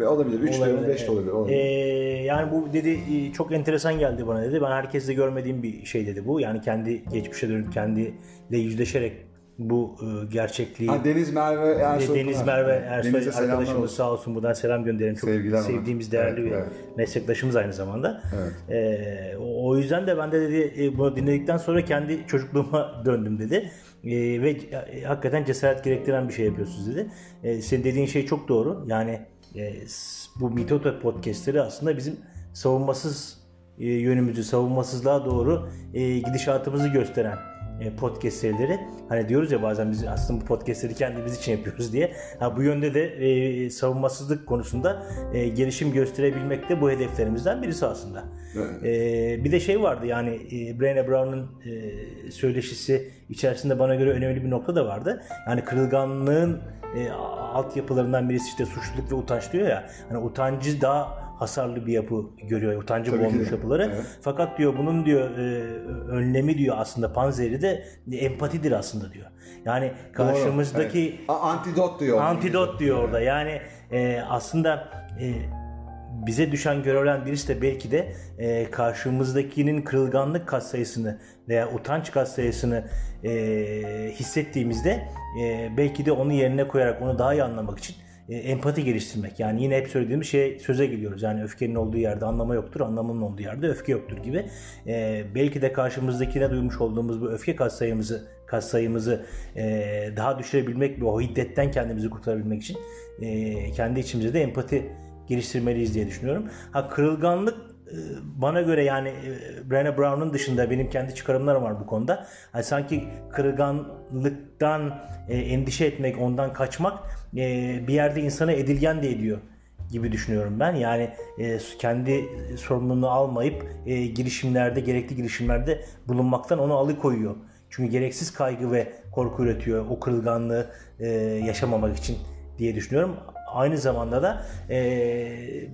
Ve Olabilir. 3 de Olabilir, olabilir, 5 de olabilir. olabilir. Ee, yani bu dedi e, çok enteresan geldi bana dedi. Ben herkeste görmediğim bir şey dedi bu. Yani kendi geçmişe dönüp kendiyle yüzleşerek bu e, gerçekliği Ha, Deniz Merve Ersoy Deniz. Merve. Ersoy Denize arkadaşımız olsun. sağ olsun buradan selam gönderelim. Çok Sevgiler ona. sevdiğimiz değerli Evet, bir evet. meslektaşımız aynı zamanda. Evet. O o yüzden de ben de dedi e, bunu dinledikten sonra kendi çocukluğuma döndüm dedi. Ee, ve e, hakikaten cesaret gerektiren bir şey yapıyorsunuz dedi. Ee, senin dediğin şey çok doğru. Yani e, bu Mitoto podcastleri aslında bizim savunmasız e, yönümüzü, savunmasızlığa doğru e, gidişatımızı gösteren e, podcast serileri. Hani diyoruz ya bazen biz aslında bu podcastleri kendimiz için yapıyoruz diye. Ha, bu yönde de e, savunmasızlık konusunda e, gelişim gösterebilmek de bu hedeflerimizden birisi aslında. Evet. E, bir de şey vardı yani e, Brené Brown'un e, söyleşisi içerisinde bana göre önemli bir nokta da vardı. Yani kırılganlığın e, altyapılarından birisi işte suçluluk ve utanç diyor ya. Hani utancı daha hasarlı bir yapı görüyor. Utancı Tabii de. yapıları. Evet. Fakat diyor bunun diyor e, önlemi diyor aslında panzehri de empatidir aslında diyor. Yani karşımızdaki Evet. A- Antidot diyor. antidot diyor orada. Yani e, aslında e, bize düşen görevlen birisi de belki de e, karşımızdakinin kırılganlık katsayısını veya utanç katsayısını e, hissettiğimizde e, belki de onu yerine koyarak onu daha iyi anlamak için e, empati geliştirmek. Yani yine hep söylediğimiz şey söze geliyoruz. Yani öfkenin olduğu yerde anlama yoktur, anlamının olduğu yerde öfke yoktur gibi. E, belki de karşımızdakine duymuş olduğumuz bu öfke katsayımızı katsayımızı e, daha düşürebilmek ve o hiddetten kendimizi kurtarabilmek için e, kendi içimize de empati geliştirmeliyiz diye düşünüyorum. Ha kırılganlık e, bana göre yani e, Brené Brown'un dışında benim kendi çıkarımlarım var bu konuda. Hani sanki kırılganlıktan endişe etmek, ondan kaçmak e, bir yerde insana edilgen de ediyor gibi düşünüyorum ben. Yani e, kendi sorumluluğunu almayıp e, girişimlerde, gerekli girişimlerde bulunmaktan onu alıkoyuyor. Çünkü gereksiz kaygı ve korku üretiyor o kırılganlığı e, yaşamamak için diye düşünüyorum. Aynı zamanda da e,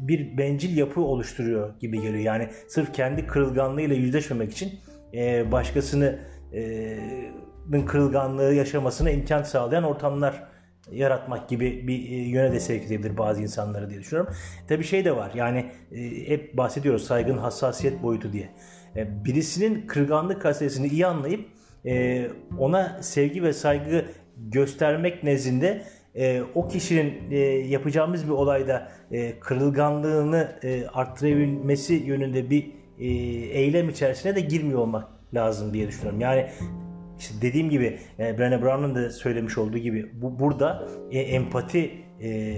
bir bencil yapı oluşturuyor gibi geliyor. Yani sırf kendi kırılganlığıyla yüzleşmemek için e, başkasını e, kırılganlığı yaşamasına imkan sağlayan ortamlar yaratmak gibi bir e, yöne de sevk edebilir bazı insanları diye düşünüyorum. Tabi şey de var yani e, hep bahsediyoruz saygın hassasiyet boyutu diye. E, birisinin kırılganlık gazetesini iyi anlayıp ona sevgi ve saygı göstermek nezdinde o kişinin yapacağımız bir olayda kırılganlığını e, arttırabilmesi yönünde bir eylem içerisine de girmiyor olmak lazım diye düşünüyorum. Yani işte dediğim gibi e, Brené Brown'un da söylemiş olduğu gibi bu burada e, empati e,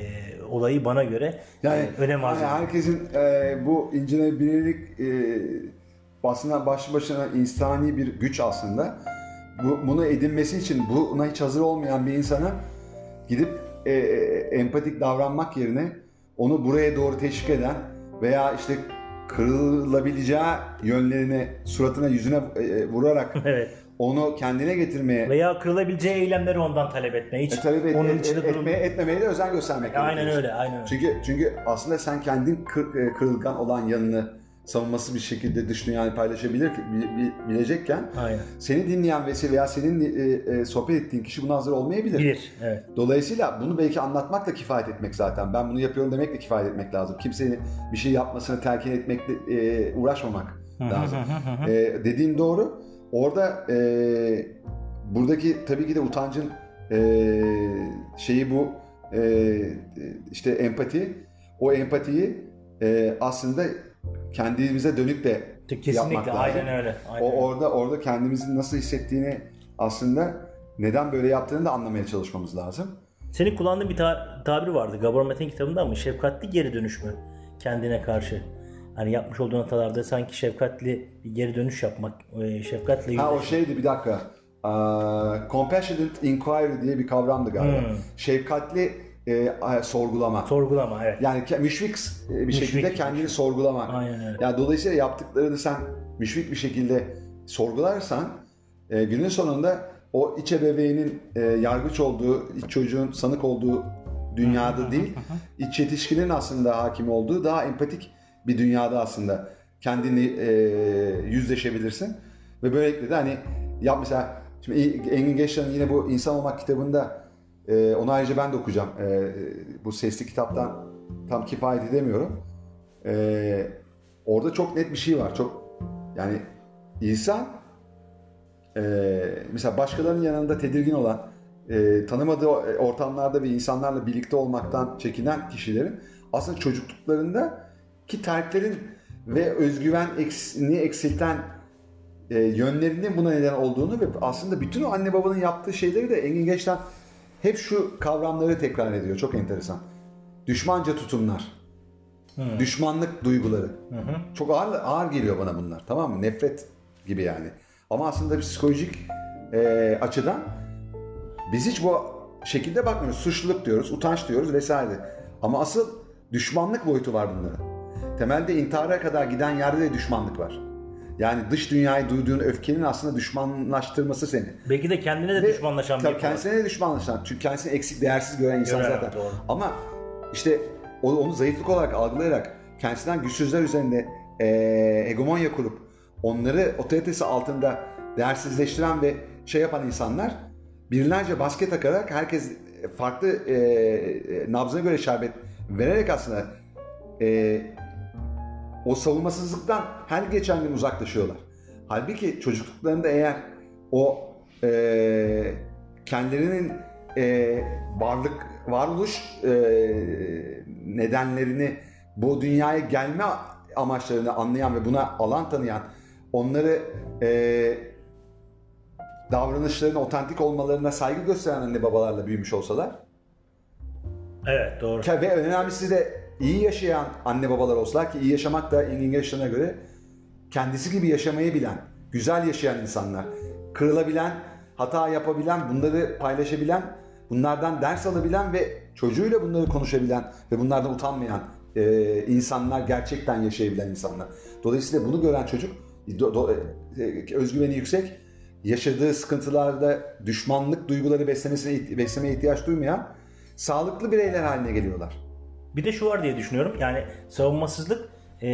olayı bana göre Yani, e, önem arz yani herkesin e, bu incelenebilirlik e, aslında başlı başına insani bir güç aslında. Bu, bunu edinmesi için buna hiç hazır olmayan bir insana gidip e, e, empatik davranmak yerine onu buraya doğru teşvik eden veya işte kırılabileceği yönlerine suratına yüzüne e, vurarak Evet. Onu kendine getirmeye Veya kırılabileceği eylemleri ondan talep etme. Hiç e, talep et, onun et- içinde et- durum. etmeye, etmemeye de özen göstermek Aynen gerekiyor. öyle, aynen öyle. Çünkü çünkü aslında sen kendin kır- e, kırılgan olan yanını savunması bir şekilde dış dünyayı paylaşabilir bi- bi- bilecekken Aynen. seni dinleyen vesile veya senin e, e, sohbet ettiğin kişi buna hazır olmayabilir. Bilir. Evet. Dolayısıyla bunu belki anlatmak da kifayet etmek zaten. Ben bunu yapıyorum demek de kifayet etmek lazım. Kimsenin bir şey yapmasını telkin etmekle e, uğraşmamak lazım. e, dediğin doğru. Orada e, buradaki tabii ki de utancın e, şeyi bu e, işte empati. O empatiyi e, aslında kendimize dönük de Kesinlikle yapmak lazım. aynen öyle. Aynen O orada orada kendimizin nasıl hissettiğini aslında neden böyle yaptığını da anlamaya çalışmamız lazım. Senin kullandığın bir ta- tabir vardı. Gabor Mate'nin kitabında mı? Şefkatli geri dönüş mü? Kendine karşı. Hani yapmış olduğun hatalarda sanki şefkatli bir geri dönüş yapmak. e, Şefkatle Ha o şeydi bir dakika. Aa, compassionate inquiry diye bir kavramdı galiba. Hmm. Şefkatli e, sorgulama. Sorgulama evet. yani müşfik e, bir Müşfik, şekilde kendini müşfik. sorgulamak. Aynen öyle. Yani dolayısıyla yaptıklarını sen müşfik bir şekilde sorgularsan e, günün sonunda o iç ebeveynin e, yargıç olduğu, iç çocuğun sanık olduğu dünyada değil, iç yetişkinin aslında hakim olduğu daha empatik bir dünyada aslında kendini e, yüzleşebilirsin. Ve böylelikle de hani ya mesela şimdi Engin Geçler'in yine bu İnsan Olmak kitabında e, onu ayrıca ben de okuyacağım. E, bu sesli kitaptan tam kifayet edemiyorum. E, orada çok net bir şey var. Çok yani insan e, mesela başkalarının yanında tedirgin olan e, tanımadığı ortamlarda ve insanlarla birlikte olmaktan çekinen kişilerin aslında çocukluklarında ki terklerin ve özgüven eksini eksilten e, yönlerinin buna neden olduğunu ve aslında bütün o anne babanın yaptığı şeyleri de Engin Geçten hep şu kavramları tekrar ediyor. Çok enteresan. Düşmanca tutumlar. Düşmanlık duyguları. Çok ağır, ağır geliyor bana bunlar. Tamam mı? Nefret gibi yani. Ama aslında psikolojik e, açıdan biz hiç bu şekilde bakmıyoruz. Suçluluk diyoruz, utanç diyoruz vesaire. Ama asıl düşmanlık boyutu var bunların. Temelde intihara kadar giden yerde de düşmanlık var. Yani dış dünyayı duyduğun öfkenin aslında düşmanlaştırması seni. Belki de kendine de Ve düşmanlaşan bir tabii var. kendisine de düşmanlaşan. Çünkü kendisini eksik, değersiz gören insan Gören, zaten. doğru. Ama işte o- onu zayıflık olarak algılayarak kendisinden güçsüzler üzerinde eee hegemonya kurup onları otoritesi altında değersizleştiren ve şey yapan insanlar binlerce basket takarak herkes farklı eee nabzına göre şerbet vererek aslında eee, o savunmasızlıktan her geçen gün uzaklaşıyorlar. Halbuki çocukluklarında eğer o eee kendilerinin eee, varlık, varoluş eee, nedenlerini bu dünyaya gelme amaçlarını anlayan ve buna alan tanıyan onları eee davranışlarının otantik olmalarına saygı gösteren anne babalarla büyümüş olsalar Evet doğru. Ve önemlisi de iyi yaşayan anne babalar olsalar ki iyi yaşamak da Engin göre kendisi gibi yaşamayı bilen, güzel yaşayan insanlar, kırılabilen, hata yapabilen, bunları paylaşabilen, bunlardan ders alabilen ve çocuğuyla bunları konuşabilen ve bunlardan utanmayan e, insanlar gerçekten yaşayabilen insanlar. Dolayısıyla bunu gören çocuk do- do- e, özgüveni yüksek, yaşadığı sıkıntılarda düşmanlık duyguları beslemesine beslemeye ihtiyaç duymayan sağlıklı bireyler haline geliyorlar. Bir de şu var diye düşünüyorum. Yani savunmasızlık e,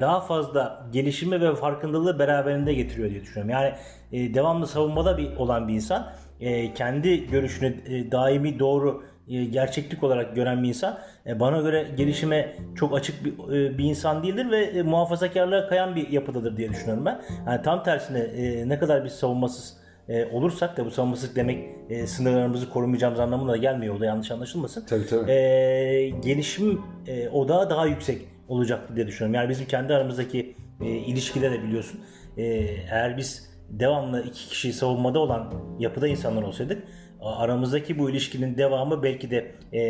daha fazla gelişimi ve farkındalığı beraberinde getiriyor diye düşünüyorum. Yani e, devamlı savunmada bir olan bir insan e, kendi görüşünü daimi doğru gerçeklik olarak gören bir insan bana göre gelişime çok açık bir, bir insan değildir ve muhafazakarlığa kayan bir yapıdadır diye düşünüyorum ben. Yani tam tersine ne kadar biz savunmasız e, olursak da bu savunmasızlık demek e, sınırlarımızı korumayacağımız anlamına da gelmiyor. O da yanlış anlaşılmasın. Tabii, tabii. E, gelişim e, odağı daha yüksek olacak diye düşünüyorum. Yani bizim kendi aramızdaki e, ilişkide de biliyorsun. E, eğer biz devamlı iki kişi savunmada olan yapıda insanlar olsaydık aramızdaki bu ilişkinin devamı belki de e,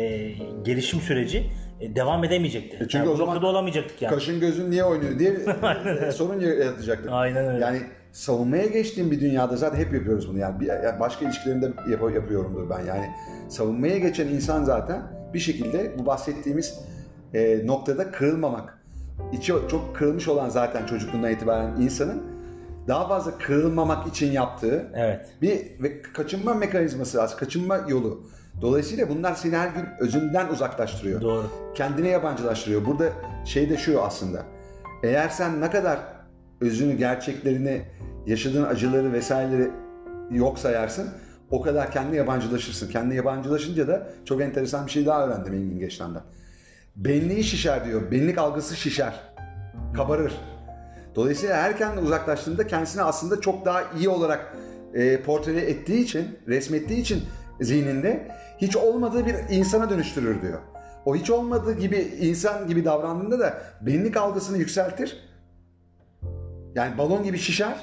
gelişim süreci e, devam edemeyecekti. çünkü yani o zaman olamayacaktık yani. Kaşın gözün niye oynuyor diye e, sorun yaratacaktık. Aynen öyle. Yani savunmaya geçtiğim bir dünyada zaten hep yapıyoruz bunu. Yani, bir, yani başka ilişkilerimde yap- yapıyorumdur ben. Yani savunmaya geçen insan zaten bir şekilde bu bahsettiğimiz e, noktada kırılmamak. İçi çok kırılmış olan zaten çocukluğundan itibaren insanın daha fazla kırılmamak için yaptığı Evet. bir ve kaçınma mekanizması aslında kaçınma yolu. Dolayısıyla bunlar seni her gün özünden uzaklaştırıyor. Doğru. Kendine yabancılaştırıyor. Burada şey de şu aslında. Eğer sen ne kadar özünü, gerçeklerini, yaşadığın acıları vesaireleri yok sayarsın o kadar kendine yabancılaşırsın. Kendine yabancılaşınca da çok enteresan bir şey daha öğrendim Engin Geçtan'dan. Benliği şişer diyor. Benlik algısı şişer. Kabarır. Dolayısıyla her kendine uzaklaştığında kendisini aslında çok daha iyi olarak e, portre ettiği için, resmettiği için zihninde hiç olmadığı bir insana dönüştürür diyor. O hiç olmadığı gibi insan gibi davrandığında da benlik algısını yükseltir. Yani balon gibi şişer.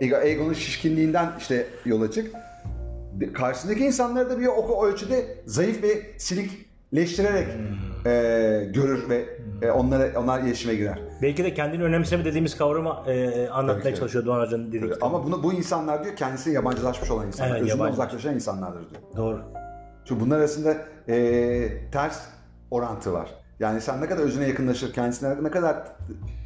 Ego, egonun şişkinliğinden işte yola çık. Karşısındaki insanları da bir o ölçüde zayıf ve silikleştirerek e, görür ve e, onlara onlar iletişime girer. Belki de kendini önemseme dediğimiz kavramı e, anlatmaya çalışıyor Doğan Hoca'nın dediği. Ama bunu bu insanlar diyor kendisine yabancılaşmış olan insanlar, Evet, özünden yabancı. uzaklaşan insanlardır diyor. Doğru. Çünkü bunlar arasında e, ters orantı var. Yani sen ne kadar özüne yakınlaşır, kendisine ne kadar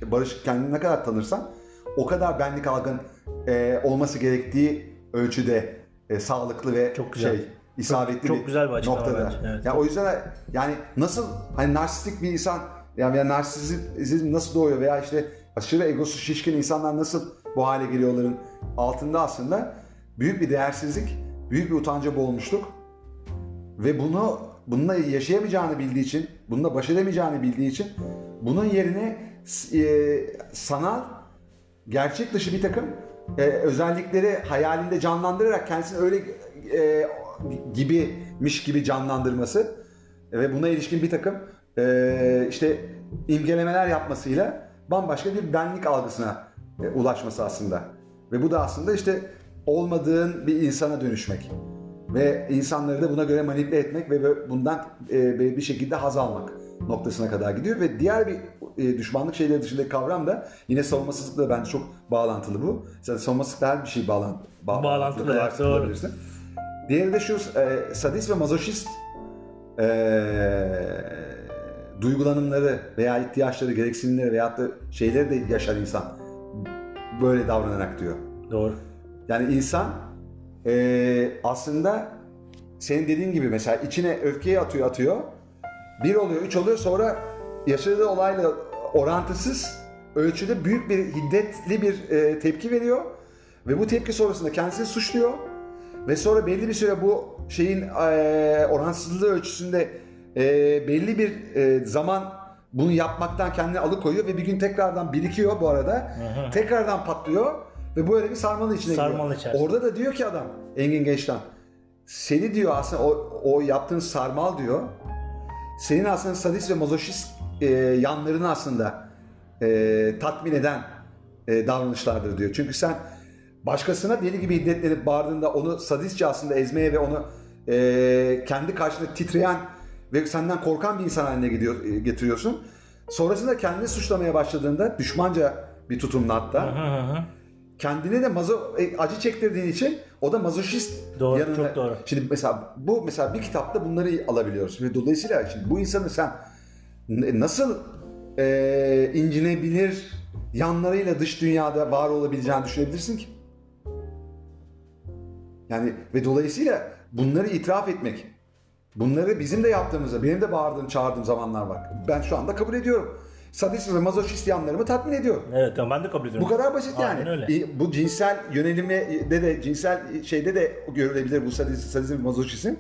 barış, kendini ne kadar tanırsan o kadar benlik algın e, olması gerektiği ölçüde e, sağlıklı ve Çok güzel. şey isabetli çok güzel bir açıklama noktada. bence, evet. Yani o yüzden yani nasıl hani narsistik bir insan yani ya narsizm nasıl doğuyor veya işte aşırı egosu şişkin insanlar nasıl bu hale geliyorların altında aslında büyük bir değersizlik, büyük bir utanca boğulmuşluk ve bunu bununla yaşayamayacağını bildiği için, bununla baş edemeyeceğini bildiği için bunun yerine e, sanal, gerçek dışı bir takım e, özellikleri hayalinde canlandırarak kendisini öyle e, gibimiş gibi canlandırması ve buna ilişkin bir takım e, işte imgelemeler yapmasıyla bambaşka bir benlik algısına e, ulaşması aslında. Ve bu da aslında işte olmadığın bir insana dönüşmek ve insanları da buna göre manipüle etmek ve bundan e, bir şekilde haz almak noktasına kadar gidiyor ve diğer bir e, düşmanlık şeyleri dışındaki kavram da yine savunmasızlıkla bence çok bağlantılı bu. Zaten savunmasızlıkla her bir şey bağlan, bağ- Bağlantılı, evet, bağlantılı doğru. kılabilirsin. Diğeri de şu e, sadist ve mazoşist e, duygulanımları veya ihtiyaçları, gereksinimleri veyahut da şeyleri de yaşar insan böyle davranarak diyor. Doğru. Yani insan eee, aslında senin dediğin gibi mesela içine öfkeyi atıyor atıyor. Bir oluyor, üç oluyor sonra yaşadığı olayla orantısız ölçüde büyük bir hiddetli bir eee, tepki veriyor. Ve bu tepki sonrasında kendisini suçluyor. Ve sonra belli bir süre bu şeyin eee oransızlığı ölçüsünde eee, belli bir eee, zaman bunu yapmaktan kendini alıkoyuyor ve bir gün tekrardan birikiyor bu arada. Tekrardan patlıyor ve böyle bir sarmalı içine Sarmalı giriyor. içerisinde. Orada da diyor ki adam Engin Geçtan seni diyor aslında o, o yaptığın sarmal diyor senin aslında sadist ve mazoşist e, yanlarını aslında e, tatmin eden e, davranışlardır diyor. Çünkü sen başkasına deli gibi hiddetlenip bağırdığında onu sadistçe aslında ezmeye ve onu e, kendi karşında titreyen ve senden korkan bir insan haline gidiyor, e, getiriyorsun. Sonrasında kendini suçlamaya başladığında düşmanca bir tutumla hatta hı hı. Kendine de mazo e, acı çektirdiğin için o da mazoşist Doğru, yanına. çok doğru. Şimdi mesela bu mesela bir kitapta bunları alabiliyoruz ve dolayısıyla şimdi bu insanı sen nasıl e, incinebilir yanlarıyla dış dünyada var olabileceğini düşünebilirsin ki? Yani ve dolayısıyla bunları itiraf etmek Bunları bizim de yaptığımızda, benim de bağırdığım, çağırdığım zamanlar var. Ben şu anda kabul ediyorum. Sadist ve mazoşist yanlarımı tatmin ediyor. Evet tamam ben de kabul ediyorum. Bu kadar basit yani. Aynen öyle. E, Bu cinsel yönelimde de cinsel şeyde de görülebilir bu sadizm, sadizm ve mazoşizm.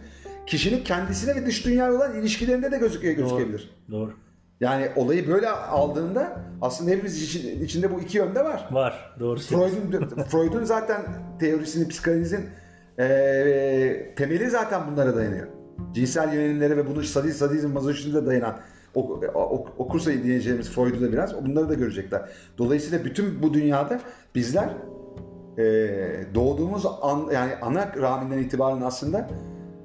Kişinin kendisine ve dış dünyaya olan ilişkilerinde de gözüküyor, gözükebilir. Doğru. Yani olayı böyle aldığında aslında hepimiz için, içinde bu iki yönde var. Var. Doğru. Freud'un Freud'un zaten teorisini, psikanalizin eee temeli zaten bunlara dayanıyor. Cinsel yönelimlere ve bunu sadizm, sadizm, mazoşizmde dayanan ok, ok, okursa diyeceğimiz Freud'u da biraz bunları da görecekler. Dolayısıyla bütün bu dünyada bizler eee, doğduğumuz an, yani ana rahminden itibaren aslında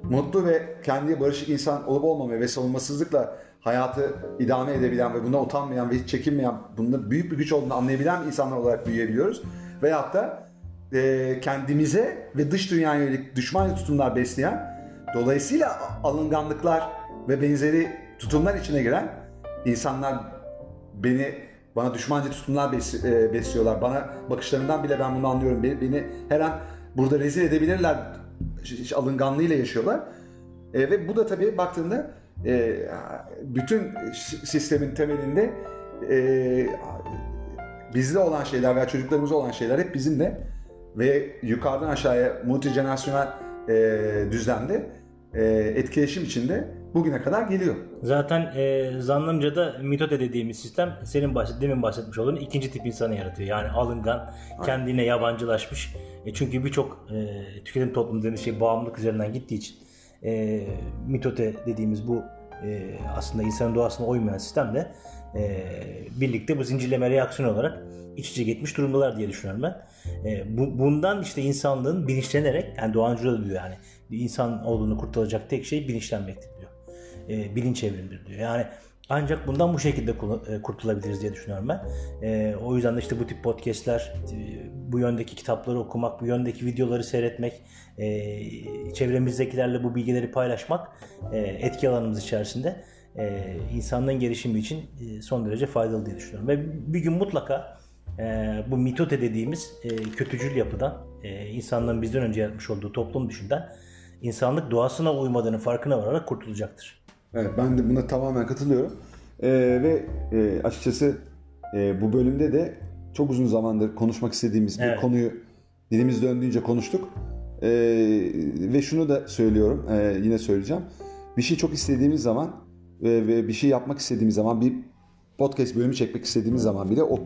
mutlu ve kendi barışık insan olup olmamaya ve savunmasızlıkla hayatı idame edebilen ve bundan utanmayan ve hiç çekinmeyen, bunda büyük bir güç olduğunu anlayabilen insanlar olarak büyüyebiliyoruz. Veyahut da e, kendimize ve dış dünyaya yönelik düşman tutumlar besleyen, dolayısıyla alınganlıklar ve benzeri tutumlar içine giren insanlar beni bana düşmanca tutumlar e, besliyorlar. Bana bakışlarından bile ben bunu anlıyorum. Beni, her an burada rezil edebilirler ş- alınganlığıyla yaşıyorlar. E, ve bu da tabii baktığında e, bütün sistemin temelinde e, bizde olan şeyler veya çocuklarımızda olan şeyler hep bizimle ve yukarıdan aşağıya multijenerasyonel e, düzlemde e, etkileşim içinde bugüne kadar geliyor. Zaten e, zannımca da mitote dediğimiz sistem senin bahset, demin bahsetmiş olduğun ikinci tip insanı yaratıyor. Yani alıngan, kendine yabancılaşmış. E, çünkü birçok e, tüketim toplumu dediğimiz şey bağımlılık üzerinden gittiği için e, mitote dediğimiz bu e, aslında insanın doğasına uymayan sistemle e, birlikte bu zincirleme reaksiyon olarak iç içe geçmiş durumdalar diye düşünüyorum ben. E, bu, bundan işte insanlığın bilinçlenerek, yani Doğancı da diyor yani insan olduğunu kurtaracak tek şey bilinçlenmektir e, bilinç evrimidir diyor. Yani ancak bundan bu şekilde e, kurtulabiliriz diye düşünüyorum ben. E, o yüzden de işte bu tip podcastler, e, bu yöndeki kitapları okumak, bu yöndeki videoları seyretmek, e, çevremizdekilerle bu bilgileri paylaşmak e, etki alanımız içerisinde e, insanlığın gelişimi için e, son derece faydalı diye düşünüyorum. Ve bir gün mutlaka e, bu mitote dediğimiz e, kötücül yapıdan, e, insanlığın bizden önce yaratmış olduğu toplum düşünden insanlık doğasına uymadığının farkına vararak kurtulacaktır. Evet ben de buna tamamen katılıyorum. Ee, ve e, açıkçası e, bu bölümde de çok uzun zamandır konuşmak istediğimiz bir Evet. konuyu dilimiz döndüğünce konuştuk. Ee, ve şunu da söylüyorum, e, yine söyleyeceğim. Bir şey çok istediğimiz zaman e, ve bir şey yapmak istediğimiz zaman bir podcast bölümü çekmek istediğimiz zaman bile o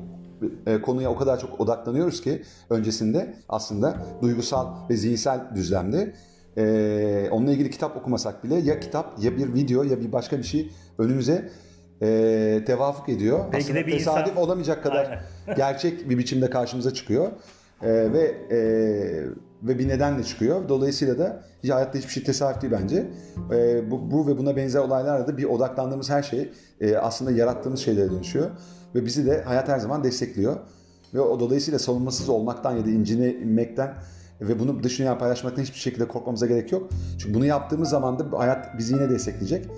e, konuya o kadar çok odaklanıyoruz ki öncesinde aslında duygusal ve zihinsel düzlemde e, onunla ilgili kitap okumasak bile ya kitap ya bir video ya bir başka bir şey önümüze e, tevafuk ediyor. Belki aslında de bir tesadüf insan- olamayacak kadar gerçek bir biçimde karşımıza çıkıyor. E, ve e, ve bir nedenle çıkıyor. Dolayısıyla da hiç hayatta hiçbir şey tesadüf değil bence. E, bu, bu ve buna benzer olaylarla da bir odaklandığımız her şey e, aslında yarattığımız şeylere dönüşüyor. Ve bizi de hayat her zaman destekliyor. Ve o dolayısıyla savunmasız olmaktan ya da incine inmekten ve bunu dış dünya paylaşmaktan hiçbir şekilde korkmamıza gerek yok. Çünkü bunu yaptığımız zaman da hayat bizi yine destekleyecek.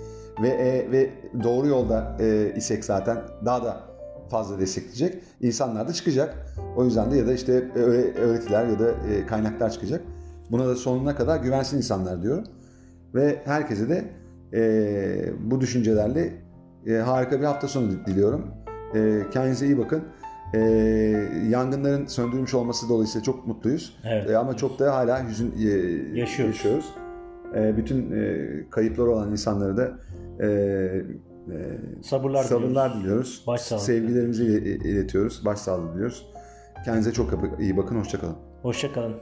Ve e, ve doğru yolda e, isek zaten daha da fazla destekleyecek. İnsanlar da çıkacak. O yüzden de ya da işte öğre- öğretiler ya da e, kaynaklar çıkacak. Buna da sonuna kadar güvensin insanlar diyorum. Ve herkese de e, bu düşüncelerle e, harika bir hafta sonu diliyorum. E, kendinize iyi bakın. E, yangınların söndürülmüş olması dolayısıyla çok mutluyuz. Evet. E, ama çok da hala hüzün e, Yaşıyoruz. yaşıyoruz. E, bütün e, kayıpları olan insanlara da e, e, Sabırlar, sabırlar diliyoruz. Başsağlığı. Sevgilerimizi il- iletiyoruz. Başsağlığı diliyoruz. Kendinize çok iyi bakın. Hoşçakalın. Hoşçakalın.